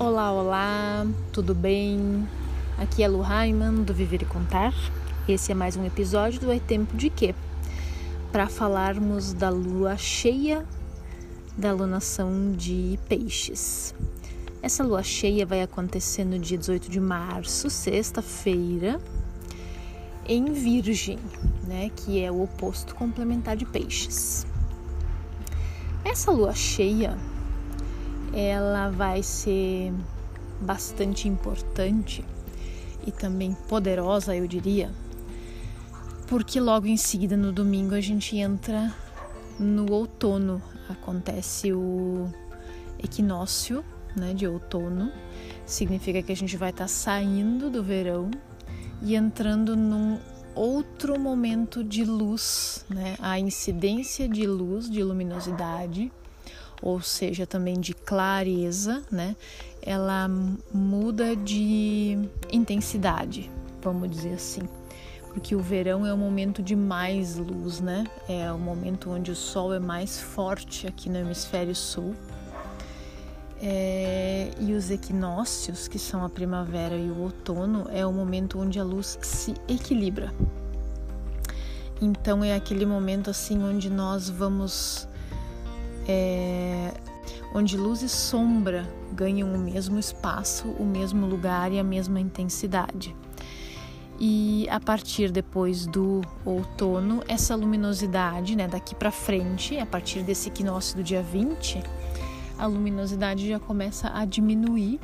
Olá, olá, tudo bem? Aqui é Lu Raiman do Viver e Contar. Esse é mais um episódio do É Tempo de Quê? Para falarmos da lua cheia da lunação de Peixes. Essa lua cheia vai acontecer no dia 18 de março, sexta-feira, em Virgem, né, que é o oposto complementar de Peixes. Essa lua cheia ela vai ser bastante importante e também poderosa, eu diria, porque logo em seguida no domingo a gente entra no outono, acontece o equinócio, né, de outono. Significa que a gente vai estar tá saindo do verão e entrando num outro momento de luz, né? A incidência de luz, de luminosidade ou seja, também de clareza, né? Ela muda de intensidade, vamos dizer assim. Porque o verão é o momento de mais luz, né? É o momento onde o sol é mais forte aqui no hemisfério sul. É, e os equinócios, que são a primavera e o outono, é o momento onde a luz se equilibra. Então é aquele momento assim onde nós vamos é, onde luz e sombra ganham o mesmo espaço, o mesmo lugar e a mesma intensidade. E a partir depois do outono, essa luminosidade, né, daqui para frente, a partir desse equinócio do dia 20, a luminosidade já começa a diminuir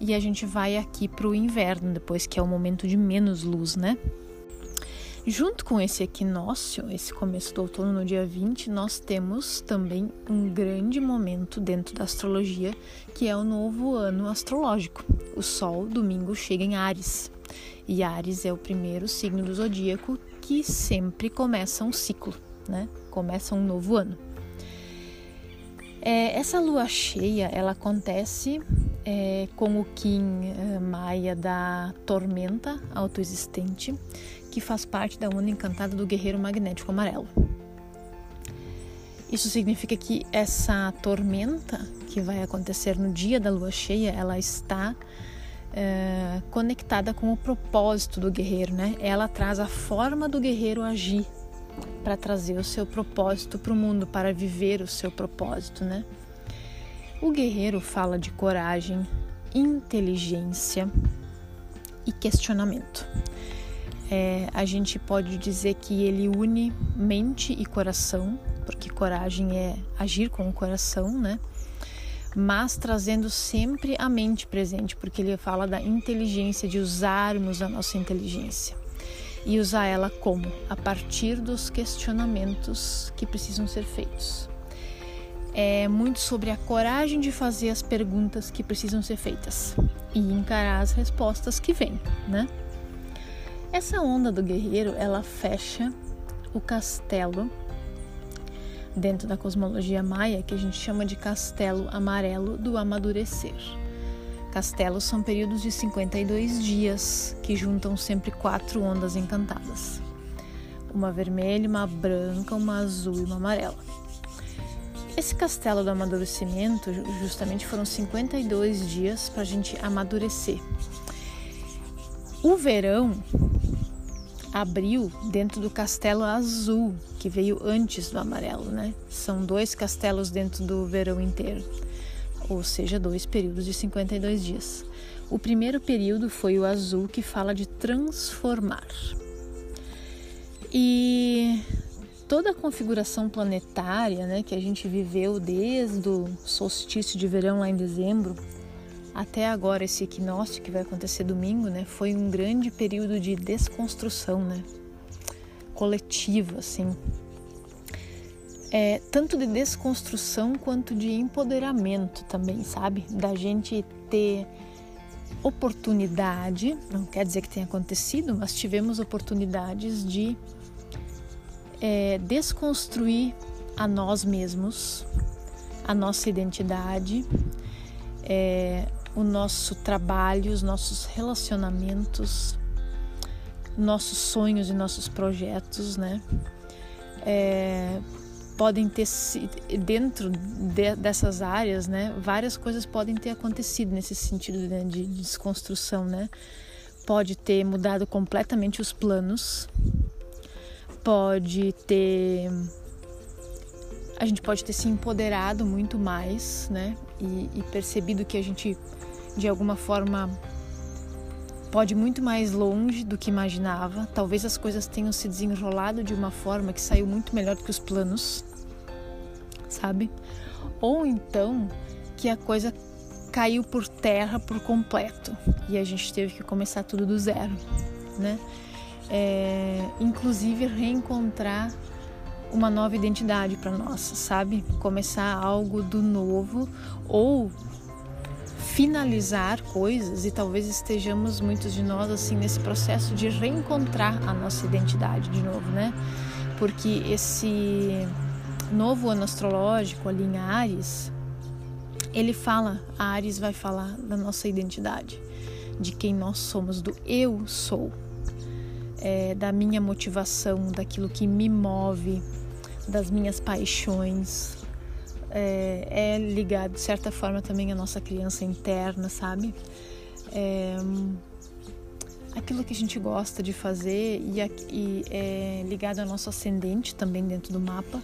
e a gente vai aqui para o inverno, depois que é o momento de menos luz, né? Junto com esse equinócio, esse começo do outono no dia 20, nós temos também um grande momento dentro da astrologia, que é o novo ano astrológico. O Sol, domingo, chega em Ares. E Ares é o primeiro signo do zodíaco que sempre começa um ciclo, né? Começa um novo ano. É, essa lua cheia, ela acontece é, com o Kim é, Maia da tormenta autoexistente, que faz parte da onda encantada do guerreiro magnético amarelo. Isso significa que essa tormenta que vai acontecer no dia da lua cheia, ela está é, conectada com o propósito do guerreiro, né? Ela traz a forma do guerreiro agir para trazer o seu propósito para o mundo, para viver o seu propósito, né? O guerreiro fala de coragem, inteligência e questionamento é, a gente pode dizer que ele une mente e coração, porque coragem é agir com o coração, né? Mas trazendo sempre a mente presente, porque ele fala da inteligência, de usarmos a nossa inteligência. E usar ela como? A partir dos questionamentos que precisam ser feitos. É muito sobre a coragem de fazer as perguntas que precisam ser feitas e encarar as respostas que vêm, né? Essa onda do guerreiro, ela fecha o castelo dentro da cosmologia maia, que a gente chama de castelo amarelo do amadurecer. Castelos são períodos de 52 dias que juntam sempre quatro ondas encantadas: uma vermelha, uma branca, uma azul e uma amarela. Esse castelo do amadurecimento, justamente foram 52 dias para a gente amadurecer. O verão abriu dentro do castelo azul, que veio antes do amarelo, né? São dois castelos dentro do verão inteiro, ou seja, dois períodos de 52 dias. O primeiro período foi o azul, que fala de transformar. E toda a configuração planetária né, que a gente viveu desde o solstício de verão lá em dezembro até agora esse equinócio que vai acontecer domingo, né, foi um grande período de desconstrução, né, coletiva, assim, é, tanto de desconstrução quanto de empoderamento também, sabe, da gente ter oportunidade, não quer dizer que tenha acontecido, mas tivemos oportunidades de é, desconstruir a nós mesmos, a nossa identidade, é, o nosso trabalho, os nossos relacionamentos, nossos sonhos e nossos projetos, né? É, podem ter dentro de, dessas áreas, né? Várias coisas podem ter acontecido nesse sentido né, de, de desconstrução, né? Pode ter mudado completamente os planos, pode ter a gente pode ter se empoderado muito mais, né? E, e, percebido que a gente, de alguma forma, pode ir muito mais longe do que imaginava. Talvez as coisas tenham se desenrolado de uma forma que saiu muito melhor do que os planos, sabe? Ou então que a coisa caiu por terra por completo e a gente teve que começar tudo do zero, né? É, inclusive reencontrar uma nova identidade para nós, sabe? Começar algo do novo ou finalizar coisas e talvez estejamos muitos de nós assim nesse processo de reencontrar a nossa identidade de novo, né? Porque esse novo ano astrológico ali em Ares, ele fala, a Ares vai falar da nossa identidade, de quem nós somos, do eu sou, é, da minha motivação, daquilo que me move, das minhas paixões, é, é, ligado de certa forma também à nossa criança interna, sabe? É, aquilo que a gente gosta de fazer e, e é ligado ao nosso ascendente também dentro do mapa.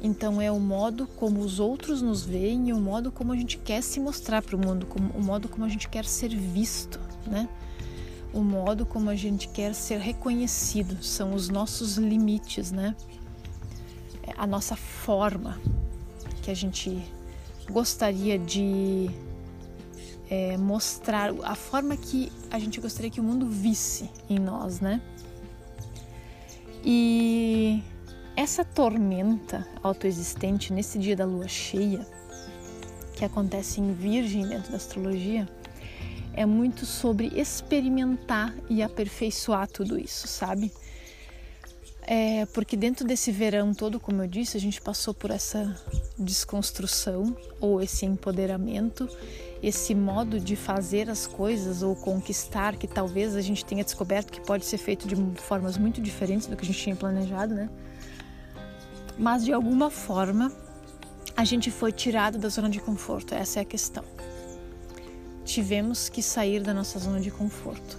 Então é o modo como os outros nos veem e o modo como a gente quer se mostrar para o mundo, como, o modo como a gente quer ser visto, né? O modo como a gente quer ser reconhecido são os nossos limites, né? É a nossa forma que a gente gostaria de é, mostrar, a forma que a gente gostaria que o mundo visse em nós, né? E essa tormenta autoexistente nesse dia da lua cheia, que acontece em Virgem dentro da astrologia, é muito sobre experimentar e aperfeiçoar tudo isso, sabe? É, porque dentro desse verão todo, como eu disse, a gente passou por essa desconstrução ou esse empoderamento, esse modo de fazer as coisas ou conquistar que talvez a gente tenha descoberto que pode ser feito de formas muito diferentes do que a gente tinha planejado, né? Mas de alguma forma a gente foi tirado da zona de conforto, essa é a questão. Tivemos que sair da nossa zona de conforto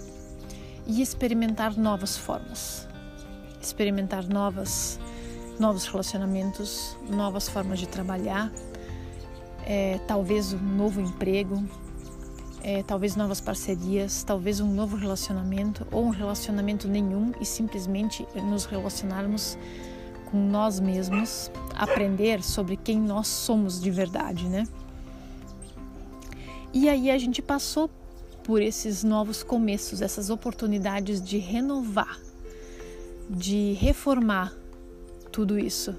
e experimentar novas formas experimentar novas, novos relacionamentos, novas formas de trabalhar, é, talvez um novo emprego, é, talvez novas parcerias, talvez um novo relacionamento ou um relacionamento nenhum e simplesmente nos relacionarmos com nós mesmos, aprender sobre quem nós somos de verdade, né? E aí a gente passou por esses novos começos, essas oportunidades de renovar de reformar tudo isso,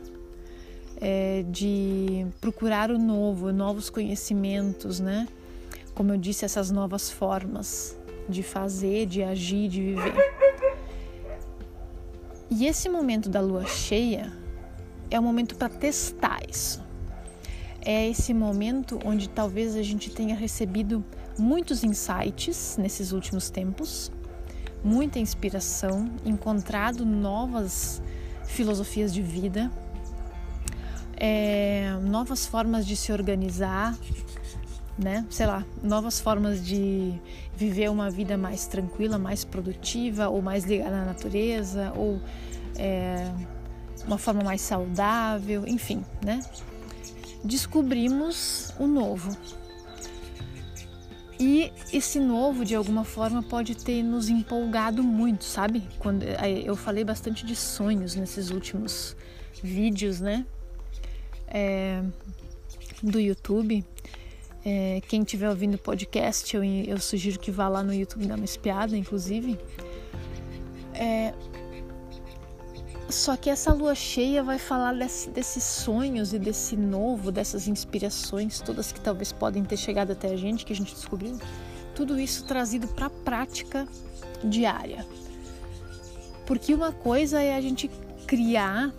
é, de procurar o novo, novos conhecimentos, né? Como eu disse, essas novas formas de fazer, de agir, de viver. E esse momento da lua cheia é o momento para testar isso. É esse momento onde talvez a gente tenha recebido muitos insights nesses últimos tempos muita inspiração, encontrado novas filosofias de vida, é, novas formas de se organizar, né? Sei lá, novas formas de viver uma vida mais tranquila, mais produtiva, ou mais ligada à natureza, ou é, uma forma mais saudável, enfim, né? Descobrimos o novo, e esse novo, de alguma forma, pode ter nos empolgado muito, sabe? Quando eu falei bastante de sonhos nesses últimos vídeos, né? É, do YouTube. É, quem estiver ouvindo o podcast, eu, eu, sugiro que vá lá no YouTube dar uma espiada, inclusive. É, só que essa lua cheia vai falar desse, desses sonhos e desse novo, dessas inspirações, todas que talvez podem ter chegado até a gente, que a gente descobriu. Tudo isso trazido para a prática diária. Porque uma coisa é a gente criar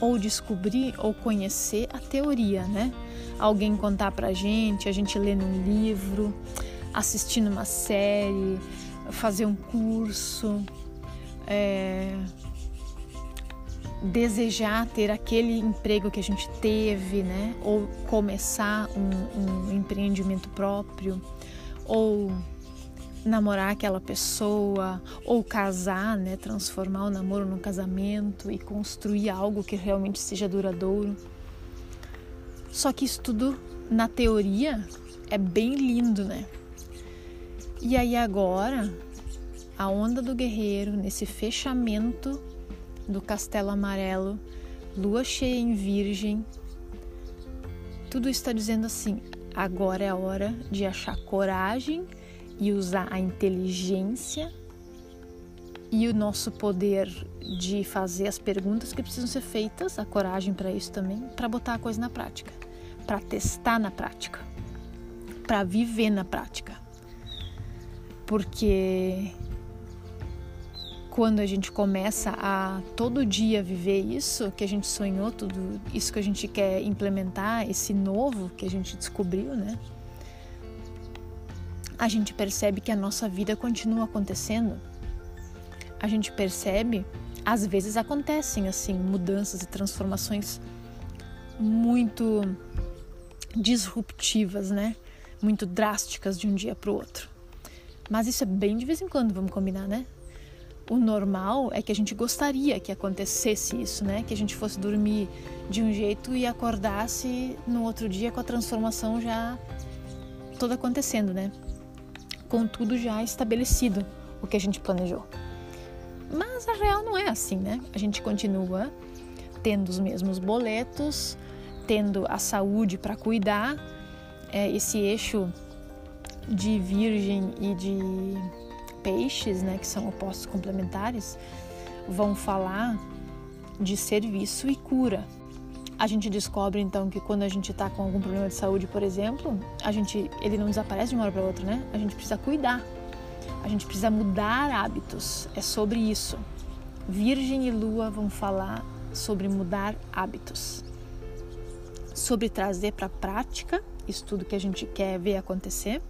ou descobrir ou conhecer a teoria, né? Alguém contar pra gente, a gente ler num livro, assistir numa série, fazer um curso, é, desejar ter aquele emprego que a gente teve, né? Ou começar um, um empreendimento próprio, ou namorar aquela pessoa, ou casar, né? Transformar o namoro num casamento e construir algo que realmente seja duradouro. Só que isso tudo, na teoria, é bem lindo, né? E aí agora, a onda do guerreiro, nesse fechamento do Castelo Amarelo, lua cheia em Virgem. Tudo está dizendo assim: agora é a hora de achar coragem e usar a inteligência e o nosso poder de fazer as perguntas que precisam ser feitas, a coragem para isso também, para botar a coisa na prática, para testar na prática, para viver na prática. Porque quando a gente começa a todo dia viver isso que a gente sonhou, tudo isso que a gente quer implementar, esse novo que a gente descobriu, né? A gente percebe que a nossa vida continua acontecendo. A gente percebe, às vezes acontecem assim mudanças e transformações muito disruptivas, né? Muito drásticas de um dia para o outro. Mas isso é bem de vez em quando, vamos combinar, né? O normal é que a gente gostaria que acontecesse isso, né? Que a gente fosse dormir de um jeito e acordasse no outro dia com a transformação já toda acontecendo, né? Com tudo já estabelecido, o que a gente planejou. Mas a real não é assim, né? A gente continua tendo os mesmos boletos, tendo a saúde para cuidar, é, esse eixo de virgem e de peixes, né, que são opostos complementares, vão falar de serviço e cura. A gente descobre então que quando a gente está com algum problema de saúde, por exemplo, a gente ele não desaparece de uma hora para outra, né? A gente precisa cuidar. A gente precisa mudar hábitos. É sobre isso. Virgem e Lua vão falar sobre mudar hábitos, sobre trazer para a prática isso tudo que a gente quer ver acontecer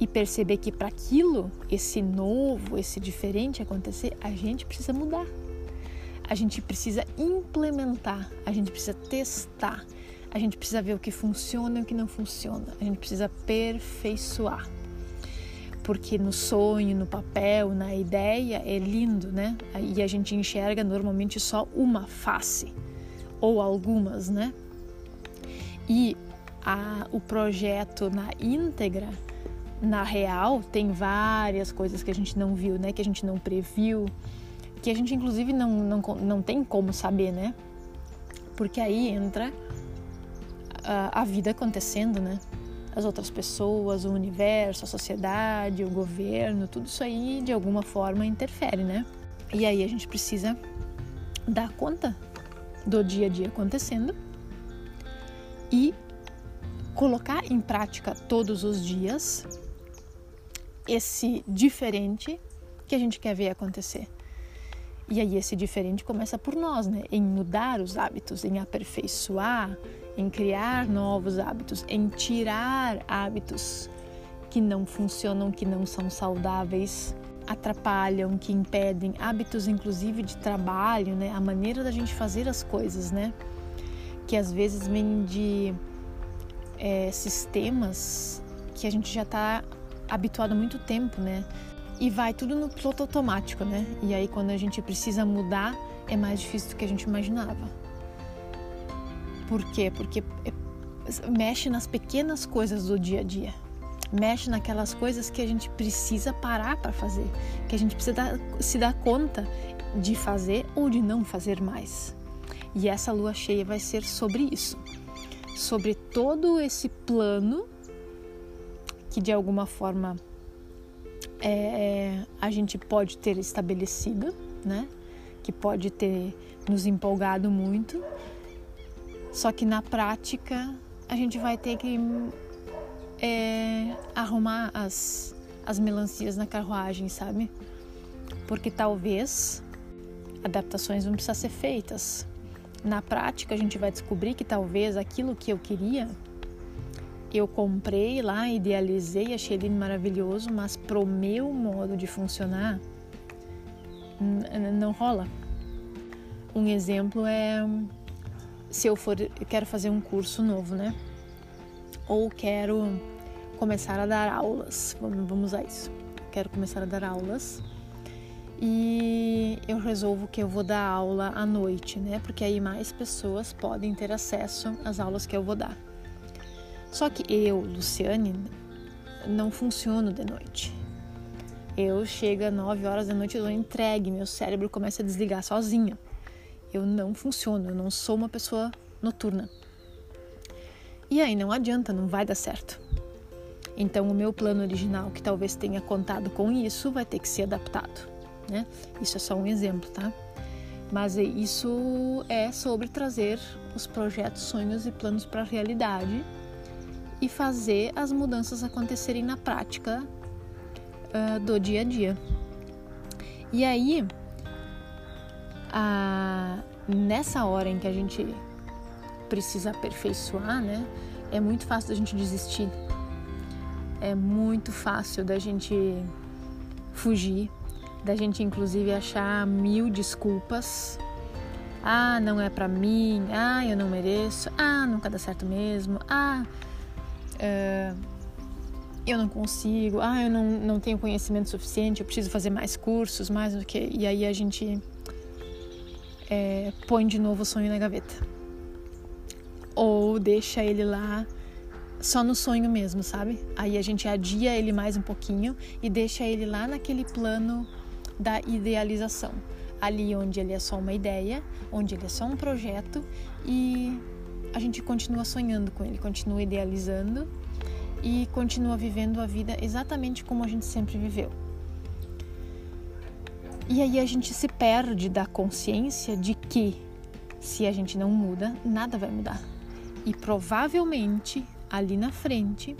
e perceber que para aquilo, esse novo, esse diferente acontecer, a gente precisa mudar. A gente precisa implementar, a gente precisa testar, a gente precisa ver o que funciona e o que não funciona, a gente precisa aperfeiçoar. Porque no sonho, no papel, na ideia é lindo, né? E a gente enxerga normalmente só uma face ou algumas, né? E a, o projeto na íntegra na real tem várias coisas que a gente não viu, né? Que a gente não previu, que a gente inclusive não, não, não tem como saber, né? Porque aí entra a, a vida acontecendo, né? As outras pessoas, o universo, a sociedade, o governo, tudo isso aí de alguma forma interfere, né? E aí a gente precisa dar conta do dia a dia acontecendo e colocar em prática todos os dias esse diferente que a gente quer ver acontecer. E aí esse diferente começa por nós, né? Em mudar os hábitos, em aperfeiçoar, em criar novos hábitos, em tirar hábitos que não funcionam, que não são saudáveis, atrapalham, que impedem, hábitos inclusive de trabalho, né? A maneira da gente fazer as coisas, né? Que às vezes vem de é, sistemas que a gente já está habituado muito tempo, né? E vai tudo no piloto automático, né? E aí quando a gente precisa mudar, é mais difícil do que a gente imaginava. Por quê? Porque é, mexe nas pequenas coisas do dia a dia. Mexe naquelas coisas que a gente precisa parar para fazer, que a gente precisa dar, se dar conta de fazer ou de não fazer mais. E essa lua cheia vai ser sobre isso, sobre todo esse plano que de alguma forma é, é, a gente pode ter estabelecido, né? Que pode ter nos empolgado muito. Só que na prática a gente vai ter que é, arrumar as, as melancias na carruagem, sabe? Porque talvez adaptações vão precisar ser feitas. Na prática, a gente vai descobrir que talvez aquilo que eu queria eu comprei lá, idealizei, achei ele maravilhoso, mas pro meu modo de funcionar não rola. Um exemplo é se eu for, quero fazer um curso novo, né? Ou quero começar a dar aulas. Vamos a isso. Quero começar a dar aulas e eu resolvo que eu vou dar aula à noite, né? Porque aí mais pessoas podem ter acesso às aulas que eu vou dar. Só que eu, Luciane, não funciono de noite. Eu chego às 9 horas da noite, eu tô entregue, meu cérebro começa a desligar sozinho. Eu não funciono, eu não sou uma pessoa noturna. E aí não adianta, não vai dar certo. Então o meu plano original, que talvez tenha contado com isso, vai ter que ser adaptado né? Isso é só um exemplo, tá? Mas isso é sobre trazer os projetos, sonhos e planos para a realidade e fazer as mudanças acontecerem na prática uh, do dia a dia. E aí, a, nessa hora em que a gente precisa aperfeiçoar, né? É muito fácil da gente desistir. É muito fácil da gente fugir, da gente inclusive achar mil desculpas. Ah, não é para mim. Ah, eu não mereço. Ah, nunca dá certo mesmo. Ah, é, eu não consigo. Ah, eu não, não tenho conhecimento suficiente. Eu preciso fazer mais cursos, mais do que. E aí a gente é, põe de novo o sonho na gaveta. Ou deixa ele lá só no sonho mesmo, sabe? Aí a gente adia ele mais um pouquinho e deixa ele lá naquele plano da idealização. Ali onde ele é só uma ideia, onde ele é só um projeto e a gente continua sonhando com ele, continua idealizando e continua vivendo a vida exatamente como a gente sempre viveu. E aí a gente se perde da consciência de que se a gente não muda, nada vai mudar. E provavelmente ali na frente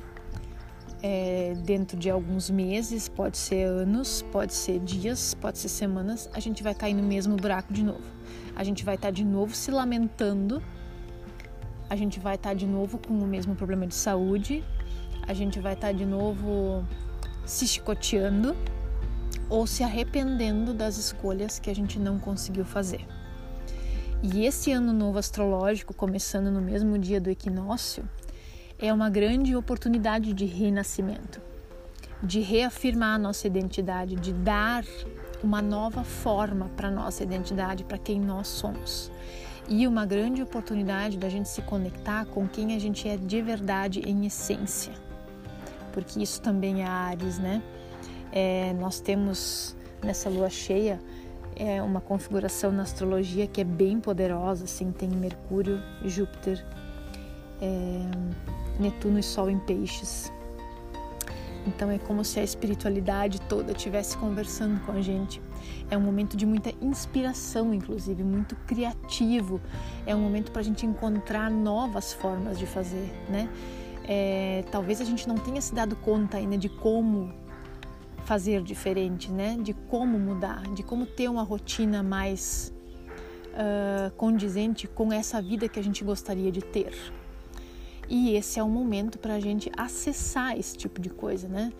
é, dentro de alguns meses, pode ser anos, pode ser dias, pode ser semanas, a gente vai cair no mesmo buraco de novo. A gente vai estar tá de novo se lamentando, a gente vai estar tá de novo com o mesmo problema de saúde, a gente vai estar tá de novo se chicoteando ou se arrependendo das escolhas que a gente não conseguiu fazer. E esse ano novo astrológico, começando no mesmo dia do equinócio, é uma grande oportunidade de renascimento, de reafirmar a nossa identidade, de dar uma nova forma para nossa identidade, para quem nós somos. E uma grande oportunidade da gente se conectar com quem a gente é de verdade em essência. Porque isso também é Ares, né? É, nós temos nessa lua cheia é uma configuração na astrologia que é bem poderosa, assim, tem Mercúrio, Júpiter, é, Netuno e Sol em Peixes. Então é como se a espiritualidade toda estivesse conversando com a gente. É um momento de muita inspiração, inclusive, muito criativo. É um momento para a gente encontrar novas formas de fazer, né? É, talvez a gente não tenha se dado conta ainda de como fazer diferente, né? De como mudar, de como ter uma rotina mais uh, condizente com essa vida que a gente gostaria de ter. E esse é o momento para a gente acessar esse tipo de coisa, né?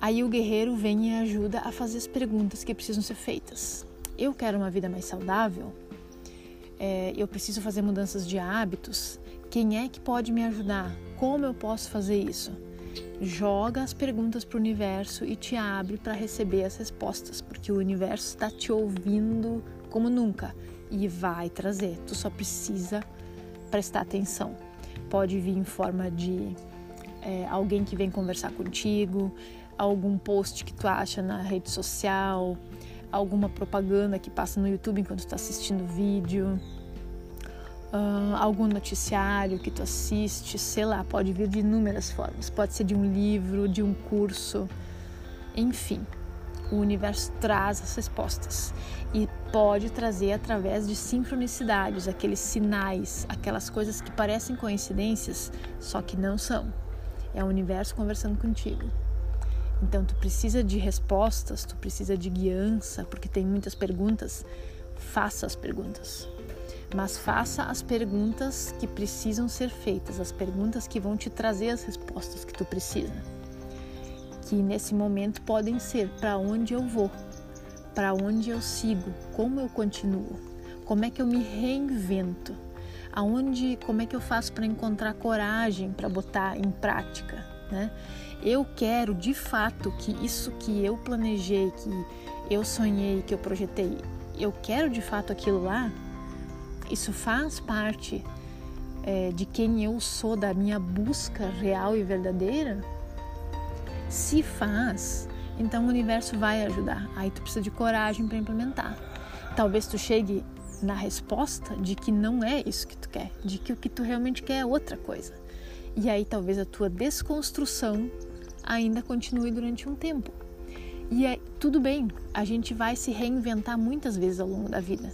Aí o guerreiro vem e ajuda a fazer as perguntas que precisam ser feitas. Eu quero uma vida mais saudável? É, eu preciso fazer mudanças de hábitos? Quem é que pode me ajudar? Como eu posso fazer isso? Joga as perguntas para o universo e te abre para receber as respostas, porque o universo está te ouvindo como nunca e vai trazer. Tu só precisa prestar atenção pode vir em forma de é, alguém que vem conversar contigo, algum post que tu acha na rede social, alguma propaganda que passa no YouTube enquanto está assistindo vídeo, uh, algum noticiário que tu assiste, sei lá, pode vir de inúmeras formas. Pode ser de um livro, de um curso, enfim o universo traz as respostas e pode trazer através de sincronicidades, aqueles sinais, aquelas coisas que parecem coincidências, só que não são. É o universo conversando contigo. Então tu precisa de respostas, tu precisa de guiança, porque tem muitas perguntas. Faça as perguntas. Mas faça as perguntas que precisam ser feitas, as perguntas que vão te trazer as respostas que tu precisa que nesse momento podem ser para onde eu vou, para onde eu sigo, como eu continuo, Como é que eu me reinvento? Aonde, como é que eu faço para encontrar coragem para botar em prática, né? Eu quero de fato que isso que eu planejei, que eu sonhei, que eu projetei, eu quero de fato aquilo lá. Isso faz parte é, de quem eu sou, da minha busca real e verdadeira. Se faz, então o universo vai ajudar. Aí tu precisa de coragem para implementar. Talvez tu chegue na resposta de que não é isso que tu quer, de que o que tu realmente quer é outra coisa. E aí talvez a tua desconstrução ainda continue durante um tempo. E é tudo bem, a gente vai se reinventar muitas vezes ao longo da vida.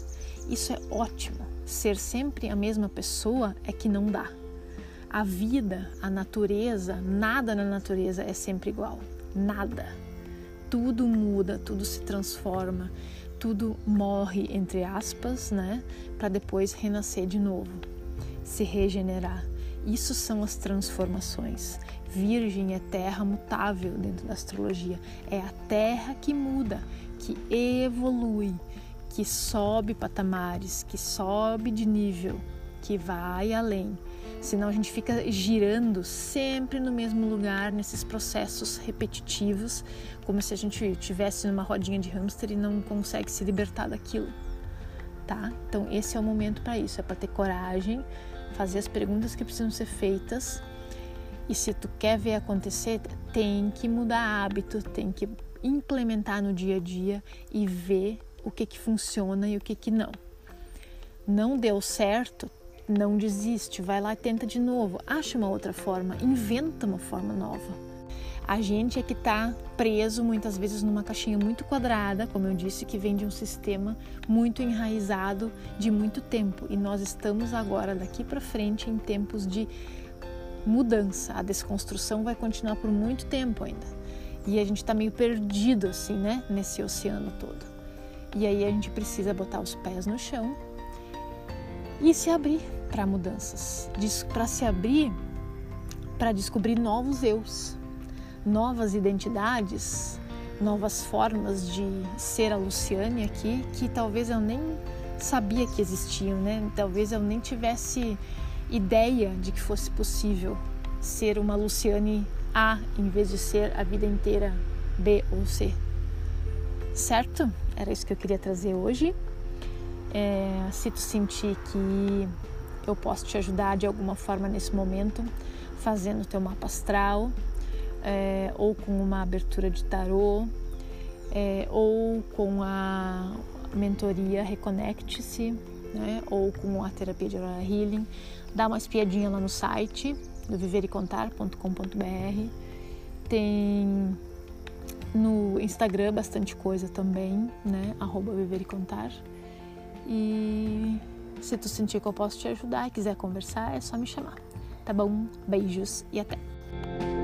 Isso é ótimo. Ser sempre a mesma pessoa é que não dá. A vida, a natureza, nada na natureza é sempre igual. Nada. Tudo muda, tudo se transforma tudo morre, entre aspas, né? Para depois renascer de novo, se regenerar. Isso são as transformações. Virgem é terra mutável dentro da astrologia. É a terra que muda, que evolui, que sobe patamares, que sobe de nível, que vai além. Senão a gente fica girando sempre no mesmo lugar, nesses processos repetitivos, como se a gente estivesse numa rodinha de hamster e não consegue se libertar daquilo. Tá? Então esse é o momento para isso, é para ter coragem, fazer as perguntas que precisam ser feitas. E se tu quer ver acontecer, tem que mudar hábito, tem que implementar no dia a dia e ver o que que funciona e o que que não. Não deu certo, não desiste, vai lá e tenta de novo, acha uma outra forma, inventa uma forma nova. A gente é que está preso muitas vezes numa caixinha muito quadrada, como eu disse, que vem de um sistema muito enraizado de muito tempo. E nós estamos agora, daqui para frente, em tempos de mudança. A desconstrução vai continuar por muito tempo ainda. E a gente está meio perdido, assim, né, nesse oceano todo. E aí a gente precisa botar os pés no chão e se abrir para mudanças, para se abrir para descobrir novos eus, novas identidades, novas formas de ser a Luciane aqui que talvez eu nem sabia que existiam, né? Talvez eu nem tivesse ideia de que fosse possível ser uma Luciane A em vez de ser a vida inteira B ou C. Certo? Era isso que eu queria trazer hoje. É, se tu sentir que eu posso te ajudar de alguma forma nesse momento, fazendo teu mapa astral, é, ou com uma abertura de tarô, é, ou com a mentoria Reconecte-se, né, ou com a terapia de Aurora Healing, dá uma espiadinha lá no site do vivericontar.com.br. Tem no Instagram bastante coisa também, né? Arroba Viver e Contar. E se tu sentir que eu posso te ajudar e quiser conversar, é só me chamar. Tá bom? Beijos e até!